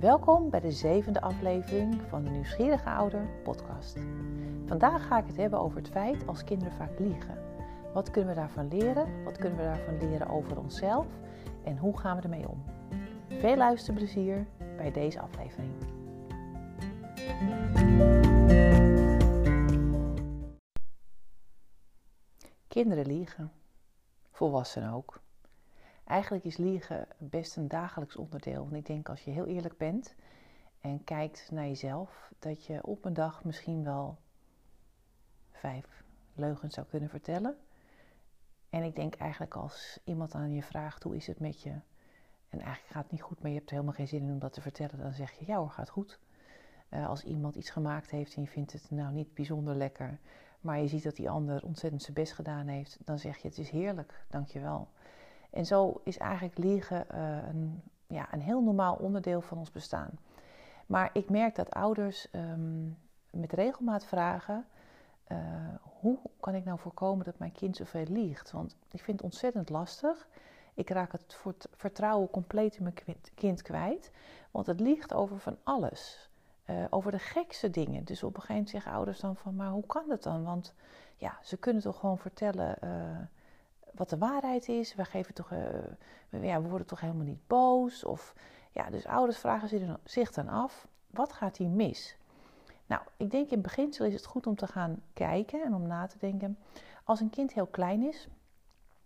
Welkom bij de zevende aflevering van de Nieuwsgierige Ouder podcast. Vandaag ga ik het hebben over het feit als kinderen vaak liegen. Wat kunnen we daarvan leren? Wat kunnen we daarvan leren over onszelf? En hoe gaan we ermee om? Veel luisterplezier bij deze aflevering. Kinderen liegen. Volwassenen ook. Eigenlijk is liegen best een dagelijks onderdeel. Want ik denk als je heel eerlijk bent en kijkt naar jezelf, dat je op een dag misschien wel vijf leugens zou kunnen vertellen. En ik denk eigenlijk als iemand aan je vraagt hoe is het met je, en eigenlijk gaat het niet goed, maar je hebt er helemaal geen zin in om dat te vertellen, dan zeg je ja hoor, gaat goed. Uh, als iemand iets gemaakt heeft en je vindt het nou niet bijzonder lekker, maar je ziet dat die ander ontzettend zijn best gedaan heeft, dan zeg je het is heerlijk, dankjewel. En zo is eigenlijk liegen uh, een, ja, een heel normaal onderdeel van ons bestaan. Maar ik merk dat ouders um, met regelmaat vragen: uh, hoe kan ik nou voorkomen dat mijn kind zoveel liegt? Want ik vind het ontzettend lastig. Ik raak het vertrouwen compleet in mijn kind kwijt. Want het liegt over van alles. Uh, over de gekste dingen. Dus op een gegeven moment zeggen ouders dan van, maar hoe kan dat dan? Want ja, ze kunnen toch gewoon vertellen wat de waarheid is. We, geven toch, uh, ja, we worden toch helemaal niet boos. Of, ja, dus ouders vragen zich dan af, wat gaat hier mis? Nou, ik denk in beginsel is het goed om te gaan kijken en om na te denken. Als een kind heel klein is,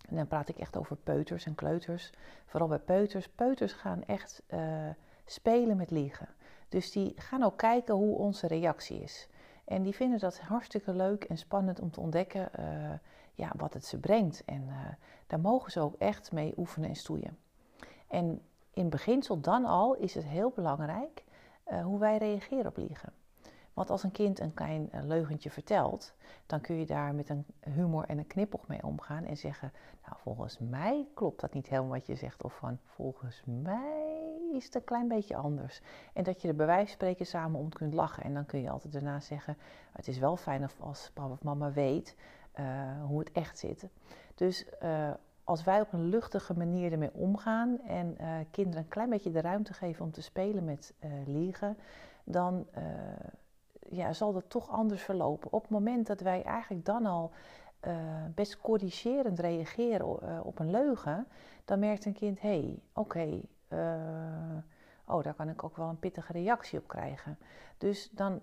en dan praat ik echt over peuters en kleuters, vooral bij peuters. Peuters gaan echt uh, spelen met liegen. Dus die gaan ook kijken hoe onze reactie is. En die vinden dat hartstikke leuk en spannend om te ontdekken uh, ja, wat het ze brengt. En uh, daar mogen ze ook echt mee oefenen en stoeien. En in beginsel dan al is het heel belangrijk uh, hoe wij reageren op liegen. Want als een kind een klein leugentje vertelt, dan kun je daar met een humor en een knipoog mee omgaan en zeggen: Nou, volgens mij klopt dat niet helemaal wat je zegt. Of van volgens mij is het een klein beetje anders. En dat je er bij wijze van spreken samen om kunt lachen. En dan kun je altijd daarna zeggen: Het is wel fijn als papa of mama weet uh, hoe het echt zit. Dus uh, als wij op een luchtige manier ermee omgaan en uh, kinderen een klein beetje de ruimte geven om te spelen met liegen, dan ja, zal dat toch anders verlopen. Op het moment dat wij eigenlijk dan al best corrigerend reageren op een leugen, dan merkt een kind: hé, hey, oké. Oh, daar kan ik ook wel een pittige reactie op krijgen. Dus dan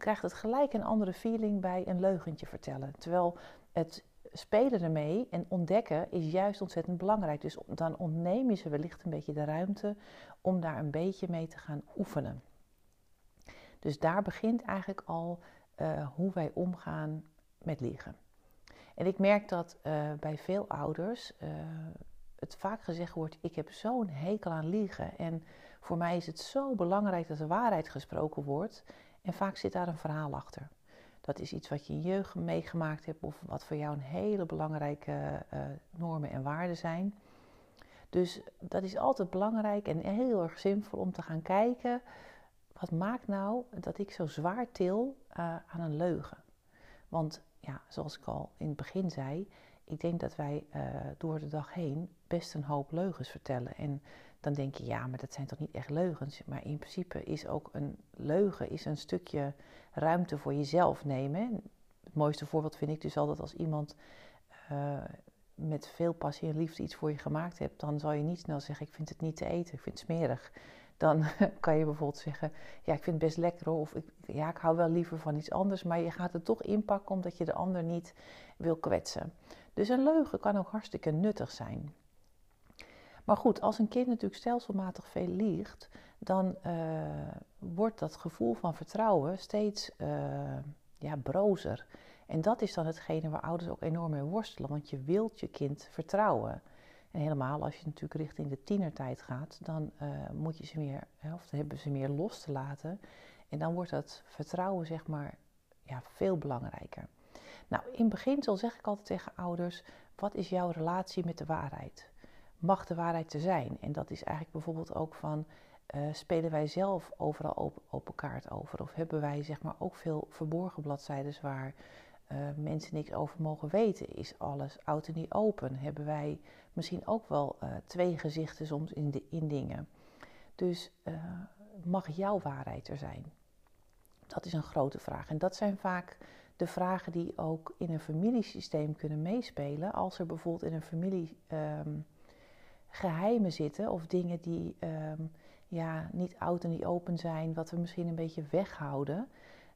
krijgt het gelijk een andere feeling bij een leugentje vertellen. Terwijl het spelen ermee en ontdekken is juist ontzettend belangrijk. Dus dan ontneem je ze wellicht een beetje de ruimte om daar een beetje mee te gaan oefenen. Dus daar begint eigenlijk al uh, hoe wij omgaan met liegen. En ik merk dat uh, bij veel ouders uh, het vaak gezegd wordt: Ik heb zo'n hekel aan liegen. En voor mij is het zo belangrijk dat de waarheid gesproken wordt. En vaak zit daar een verhaal achter. Dat is iets wat je in jeugd meegemaakt hebt of wat voor jou een hele belangrijke uh, normen en waarden zijn. Dus dat is altijd belangrijk en heel erg zinvol om te gaan kijken. Wat maakt nou dat ik zo zwaar til uh, aan een leugen? Want ja, zoals ik al in het begin zei, ik denk dat wij uh, door de dag heen best een hoop leugens vertellen. En dan denk je, ja, maar dat zijn toch niet echt leugens. Maar in principe is ook een leugen is een stukje ruimte voor jezelf nemen. Het mooiste voorbeeld vind ik dus altijd als iemand uh, met veel passie en liefde iets voor je gemaakt hebt, dan zal je niet snel zeggen, ik vind het niet te eten, ik vind het smerig. Dan kan je bijvoorbeeld zeggen, ja, ik vind het best lekker of ja, ik hou wel liever van iets anders, maar je gaat het toch inpakken omdat je de ander niet wil kwetsen. Dus een leugen kan ook hartstikke nuttig zijn. Maar goed, als een kind natuurlijk stelselmatig veel liegt, dan uh, wordt dat gevoel van vertrouwen steeds uh, ja, brozer. En dat is dan hetgene waar ouders ook enorm mee worstelen, want je wilt je kind vertrouwen. En helemaal als je natuurlijk richting de tienertijd gaat, dan uh, moet je ze meer, of hebben ze meer los te laten. En dan wordt dat vertrouwen, zeg maar, ja, veel belangrijker. Nou, in beginsel zeg ik altijd tegen ouders: wat is jouw relatie met de waarheid? mag de waarheid te zijn. En dat is eigenlijk bijvoorbeeld ook van, uh, spelen wij zelf overal open, open, kaart over? Of hebben wij zeg maar ook veel verborgen bladzijden waar uh, mensen niks over mogen weten? Is alles oud en niet open? Hebben wij misschien ook wel uh, twee gezichten soms in, de, in dingen? Dus uh, mag jouw waarheid er zijn? Dat is een grote vraag. En dat zijn vaak de vragen die ook in een familiesysteem kunnen meespelen. Als er bijvoorbeeld in een familie um, geheimen zitten of dingen die um, ja, niet oud en niet open zijn, wat we misschien een beetje weghouden.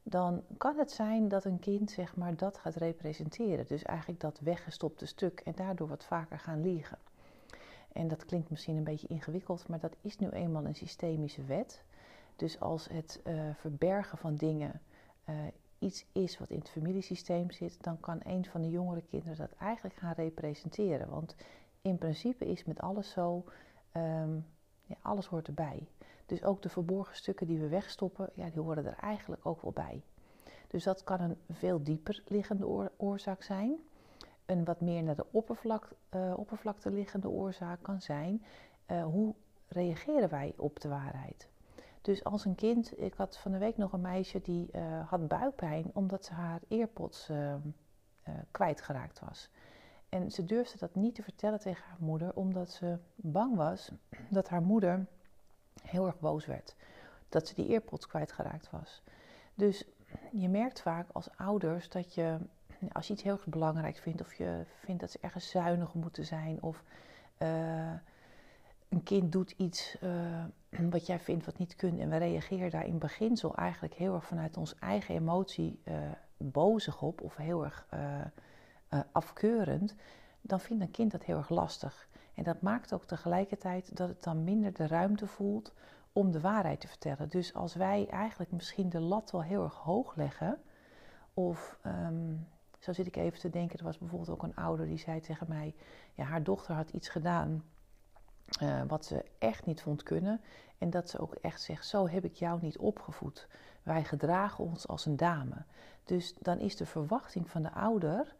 Dan kan het zijn dat een kind zeg maar, dat gaat representeren. Dus eigenlijk dat weggestopte stuk en daardoor wat vaker gaan liegen. En dat klinkt misschien een beetje ingewikkeld, maar dat is nu eenmaal een systemische wet. Dus als het uh, verbergen van dingen uh, iets is wat in het familiesysteem zit, dan kan een van de jongere kinderen dat eigenlijk gaan representeren. Want in principe is met alles zo, um, ja, alles hoort erbij. Dus ook de verborgen stukken die we wegstoppen, ja, die horen er eigenlijk ook wel bij. Dus dat kan een veel dieper liggende oorzaak zijn. Een wat meer naar de uh, oppervlakte liggende oorzaak kan zijn. Uh, hoe reageren wij op de waarheid? Dus als een kind, ik had van de week nog een meisje die uh, had buikpijn omdat ze haar earpods uh, kwijtgeraakt was. En ze durfde dat niet te vertellen tegen haar moeder, omdat ze bang was dat haar moeder heel erg boos werd. Dat ze die earpods kwijtgeraakt was. Dus je merkt vaak als ouders dat je, als je iets heel erg belangrijk vindt, of je vindt dat ze ergens zuinig moeten zijn, of een kind doet iets uh, wat jij vindt wat niet kunt en we reageren daar in beginsel eigenlijk heel erg vanuit onze eigen emotie uh, bozig op of heel erg afkeurend, dan vindt een kind dat heel erg lastig. En dat maakt ook tegelijkertijd dat het dan minder de ruimte voelt om de waarheid te vertellen. Dus als wij eigenlijk misschien de lat wel heel erg hoog leggen, of um, zo zit ik even te denken, er was bijvoorbeeld ook een ouder die zei tegen mij, ja, haar dochter had iets gedaan uh, wat ze echt niet vond kunnen. En dat ze ook echt zegt: Zo heb ik jou niet opgevoed. Wij gedragen ons als een dame. Dus dan is de verwachting van de ouder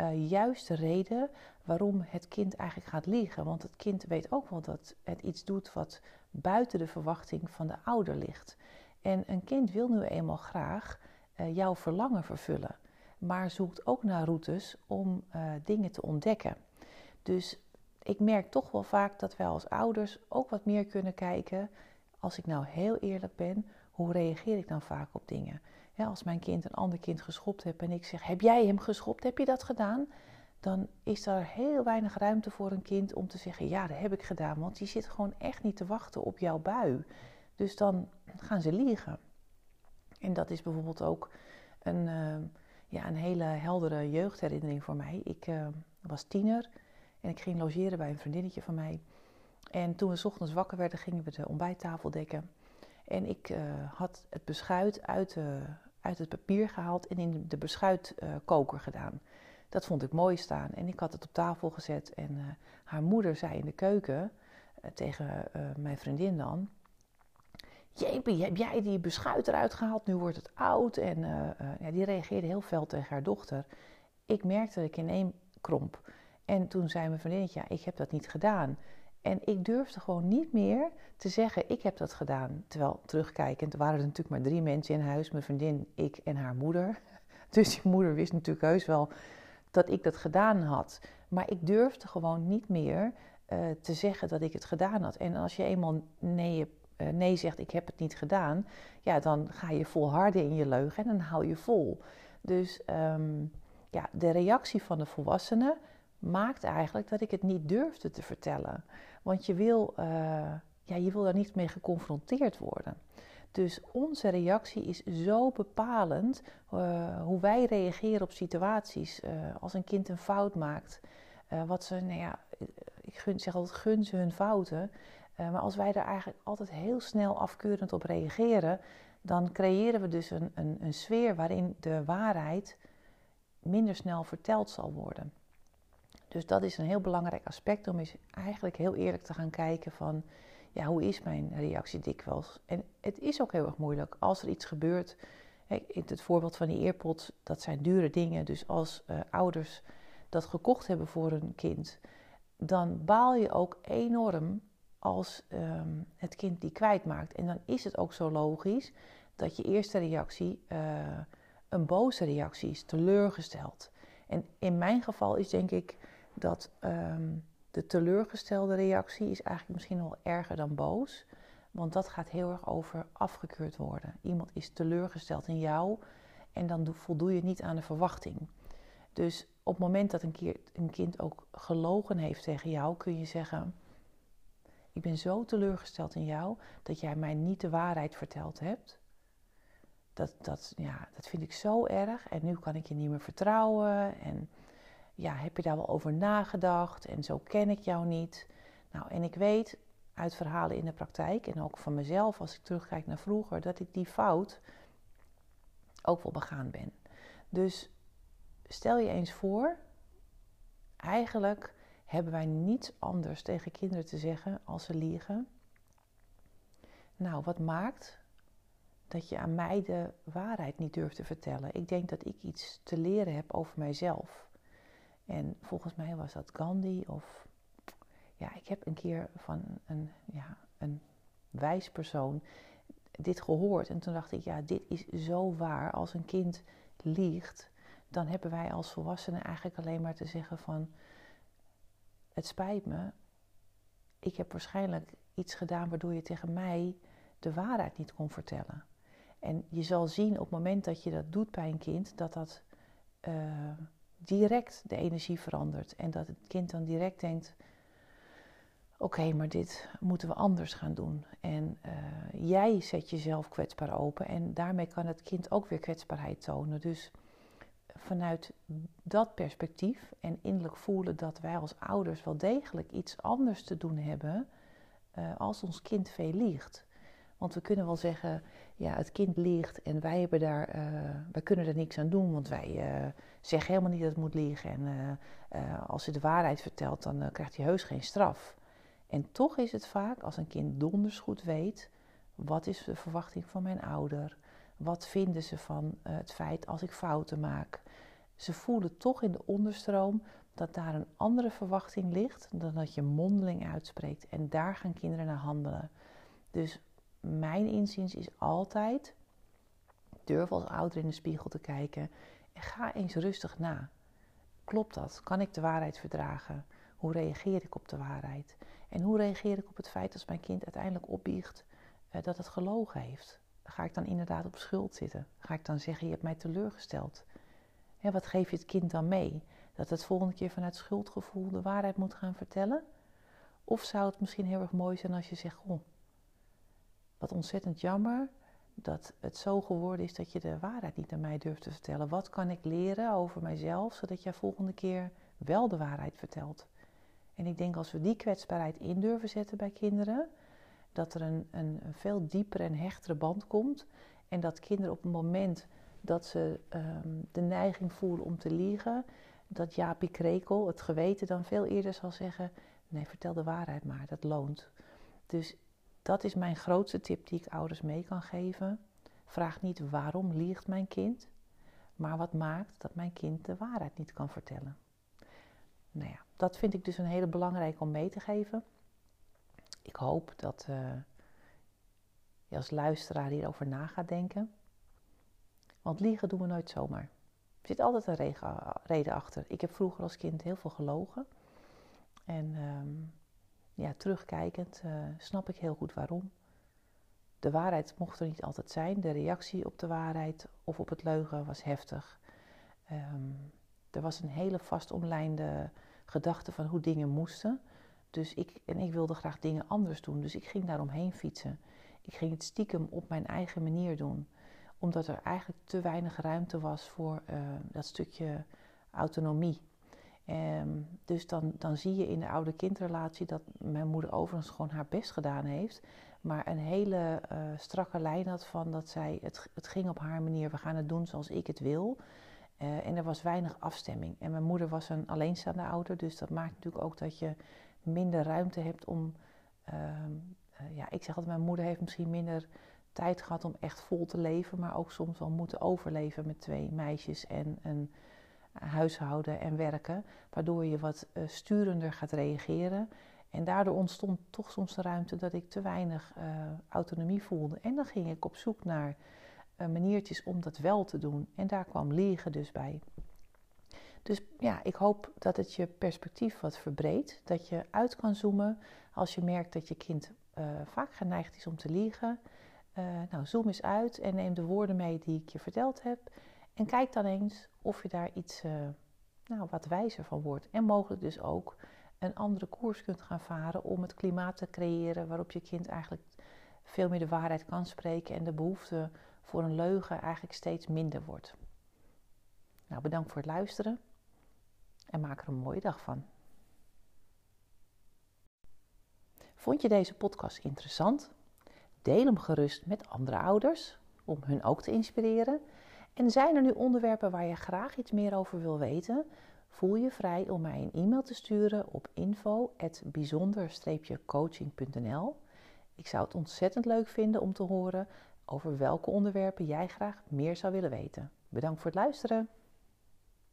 uh, juist de reden waarom het kind eigenlijk gaat liegen. Want het kind weet ook wel dat het iets doet wat buiten de verwachting van de ouder ligt. En een kind wil nu eenmaal graag uh, jouw verlangen vervullen, maar zoekt ook naar routes om dingen te ontdekken. Dus ik merk toch wel vaak dat wij als ouders ook wat meer kunnen kijken. Als ik nou heel eerlijk ben, hoe reageer ik dan vaak op dingen? Als mijn kind een ander kind geschopt heeft en ik zeg: Heb jij hem geschopt? Heb je dat gedaan? Dan is er heel weinig ruimte voor een kind om te zeggen: Ja, dat heb ik gedaan. Want die zit gewoon echt niet te wachten op jouw bui. Dus dan gaan ze liegen. En dat is bijvoorbeeld ook een, uh, ja, een hele heldere jeugdherinnering voor mij. Ik uh, was tiener. En ik ging logeren bij een vriendinnetje van mij. En toen we s ochtends wakker werden, gingen we de ontbijttafel dekken. En ik uh, had het beschuit uit, uh, uit, het papier gehaald en in de beschuitkoker gedaan. Dat vond ik mooi staan. En ik had het op tafel gezet. En eh, haar moeder zei in de keuken eh, tegen mijn vriendin dan... Jepie, heb jij die beschuit eruit gehaald? Nu wordt het oud. En ja, die reageerde heel fel tegen haar dochter. Ik merkte dat ik in één kromp. En toen zei mijn vriendinnetje, ja, ik heb dat niet gedaan. En ik durfde gewoon niet meer te zeggen, ik heb dat gedaan. Terwijl terugkijkend waren er natuurlijk maar drie mensen in huis. Mijn vriendin, ik en haar moeder. Dus die moeder wist natuurlijk heus wel dat ik dat gedaan had. Maar ik durfde gewoon niet meer uh, te zeggen dat ik het gedaan had. En als je eenmaal nee, uh, nee zegt, ik heb het niet gedaan. Ja, dan ga je volharden in je leugen en dan hou je vol. Dus um, ja, de reactie van de volwassenen maakt eigenlijk dat ik het niet durfde te vertellen. Want je wil, uh, ja, je wil daar niet mee geconfronteerd worden. Dus onze reactie is zo bepalend uh, hoe wij reageren op situaties. Uh, als een kind een fout maakt, wat ze, nou ja, ik gun, zeg altijd gun ze hun fouten. maar als wij daar eigenlijk altijd heel snel afkeurend op reageren, dan creëren we dus een, een, een sfeer waarin de waarheid minder snel verteld zal worden. Dus dat is een heel belangrijk aspect om eens eigenlijk heel eerlijk te gaan kijken van, ja, hoe is mijn reactie dikwijls? En het is ook heel erg moeilijk als er iets gebeurt. Het voorbeeld van die earpods, dat zijn dure dingen. Dus als uh, ouders dat gekocht hebben voor hun kind, dan baal je ook enorm als um, het kind die kwijtmaakt. En dan is het ook zo logisch dat je eerste reactie uh, een boze reactie is, teleurgesteld. En in mijn geval is denk ik dat um, de teleurgestelde reactie is eigenlijk misschien wel erger dan boos. Want dat gaat heel erg over afgekeurd worden. Iemand is teleurgesteld in jou en dan voldoe je niet aan de verwachting. Dus op het moment dat een, keer, een kind ook gelogen heeft tegen jou, kun je zeggen: Ik ben zo teleurgesteld in jou dat jij mij niet de waarheid verteld hebt. Dat, dat, ja, dat vind ik zo erg en nu kan ik je niet meer vertrouwen. En ja, heb je daar wel over nagedacht? En zo ken ik jou niet. Nou, en ik weet uit verhalen in de praktijk en ook van mezelf als ik terugkijk naar vroeger, dat ik die fout ook wel begaan ben. Dus stel je eens voor, eigenlijk hebben wij niets anders tegen kinderen te zeggen als ze liegen. Nou, wat maakt dat je aan mij de waarheid niet durft te vertellen? Ik denk dat ik iets te leren heb over mijzelf. En volgens mij was dat Gandhi of ja, ik heb een keer van een, ja, een wijs persoon dit gehoord. En toen dacht ik, ja, dit is zo waar. Als een kind liegt, dan hebben wij als volwassenen eigenlijk alleen maar te zeggen van... Het spijt me, ik heb waarschijnlijk iets gedaan waardoor je tegen mij de waarheid niet kon vertellen. En je zal zien op het moment dat je dat doet bij een kind, dat dat uh, direct de energie verandert. En dat het kind dan direct denkt: Oké, maar dit moeten we anders gaan doen. En uh, jij zet jezelf kwetsbaar open en daarmee kan het kind ook weer kwetsbaarheid tonen. Dus vanuit dat perspectief en innerlijk voelen dat wij als ouders wel degelijk iets anders te doen hebben uh, als ons kind veel liegt. Want we kunnen wel zeggen, ja, het kind liegt en wij, hebben daar, uh, wij kunnen er niks aan doen, want wij uh, zeggen helemaal niet dat het moet liegen. En als hij de waarheid vertelt, dan krijgt hij heus geen straf. En toch is het vaak als een kind donders goed weet, wat is de verwachting van mijn ouder? Wat vinden ze van het feit als ik fouten maak? Ze voelen toch in de onderstroom dat daar een andere verwachting ligt dan dat je mondeling uitspreekt. En daar gaan kinderen naar handelen. Dus mijn inziens is altijd: durf als ouder in de spiegel te kijken en ga eens rustig na. Klopt dat? Kan ik de waarheid verdragen? Hoe reageer ik op de waarheid? En hoe reageer ik op het feit als mijn kind uiteindelijk opbiecht uh, dat het gelogen heeft? Ga ik dan inderdaad op schuld zitten? Ga ik dan zeggen: Je hebt mij teleurgesteld? Hè, wat geef je het kind dan mee? Dat het volgende keer vanuit schuldgevoel de waarheid moet gaan vertellen? Of zou het misschien heel erg mooi zijn als je zegt: Goh, wat ontzettend jammer dat het zo geworden is dat je de waarheid niet aan mij durft te vertellen. Wat kan ik leren over mijzelf, zodat jij volgende keer wel de waarheid vertelt? En ik denk als we die kwetsbaarheid in durven zetten bij kinderen, dat er een, een, veel diepere en hechtere band komt. En dat kinderen op het moment dat ze um, de neiging voelen om te liegen, dat Jaapie Krekel, het geweten, dan veel eerder zal zeggen: Nee, vertel de waarheid maar, dat loont. Dus dat is mijn grootste tip die ik ouders mee kan geven. Vraag niet waarom liegt mijn kind, maar wat maakt dat mijn kind de waarheid niet kan vertellen. Nou ja, dat vind ik dus een hele belangrijke om mee te geven. Ik hoop dat uh, je als luisteraar hierover na gaat denken. Want liegen doen we nooit zomaar. Er zit altijd een reden achter. Ik heb vroeger als kind heel veel gelogen. En um, ja, terugkijkend uh, snap ik heel goed waarom. De waarheid mocht er niet altijd zijn. De reactie op de waarheid of op het leugen was heftig. Um, er was een hele vastomlijnde gedachte van hoe dingen moesten. Dus ik, en ik wilde graag dingen anders doen. Dus ik ging daaromheen fietsen. Ik ging het stiekem op mijn eigen manier doen. Omdat er eigenlijk te weinig ruimte was voor uh, dat stukje autonomie. Um, dus dan, dan zie je in de oude-kindrelatie dat mijn moeder overigens gewoon haar best gedaan heeft. Maar een hele uh, strakke lijn had van dat zij, het, het ging op haar manier, we gaan het doen zoals ik het wil. Uh, en er was weinig afstemming. En mijn moeder was een alleenstaande ouder, dus dat maakt natuurlijk ook dat je minder ruimte hebt om. Uh, uh, ja, ik zeg altijd, mijn moeder heeft misschien minder tijd gehad om echt vol te leven, maar ook soms wel moeten overleven met twee meisjes en een huishouden en werken, waardoor je wat uh, sturender gaat reageren. En daardoor ontstond toch soms de ruimte dat ik te weinig uh, autonomie voelde. En dan ging ik op zoek naar uh, maniertjes om dat wel te doen. En daar kwam liegen dus bij. Dus ja, ik hoop dat het je perspectief wat verbreedt. Dat je uit kan zoomen als je merkt dat je kind vaak geneigd is om te liegen. nou, zoom eens uit en neem de woorden mee die ik je verteld heb. En kijk dan eens of je daar iets nou, wat wijzer van wordt. En mogelijk dus ook een andere koers kunt gaan varen om het klimaat te creëren waarop je kind eigenlijk veel meer de waarheid kan spreken en de behoefte voor een leugen eigenlijk steeds minder wordt. Nou, bedankt voor het luisteren en maak er een mooie dag van. Vond je deze podcast interessant? Deel hem gerust met andere ouders om hun ook te inspireren. En zijn er nu onderwerpen waar je graag iets meer over wil weten? Voel je vrij om mij een e-mail te sturen op info@bijzonder-coaching.nl. Ik zou het ontzettend leuk vinden om te horen over welke onderwerpen jij graag meer zou willen weten. Bedankt voor het luisteren.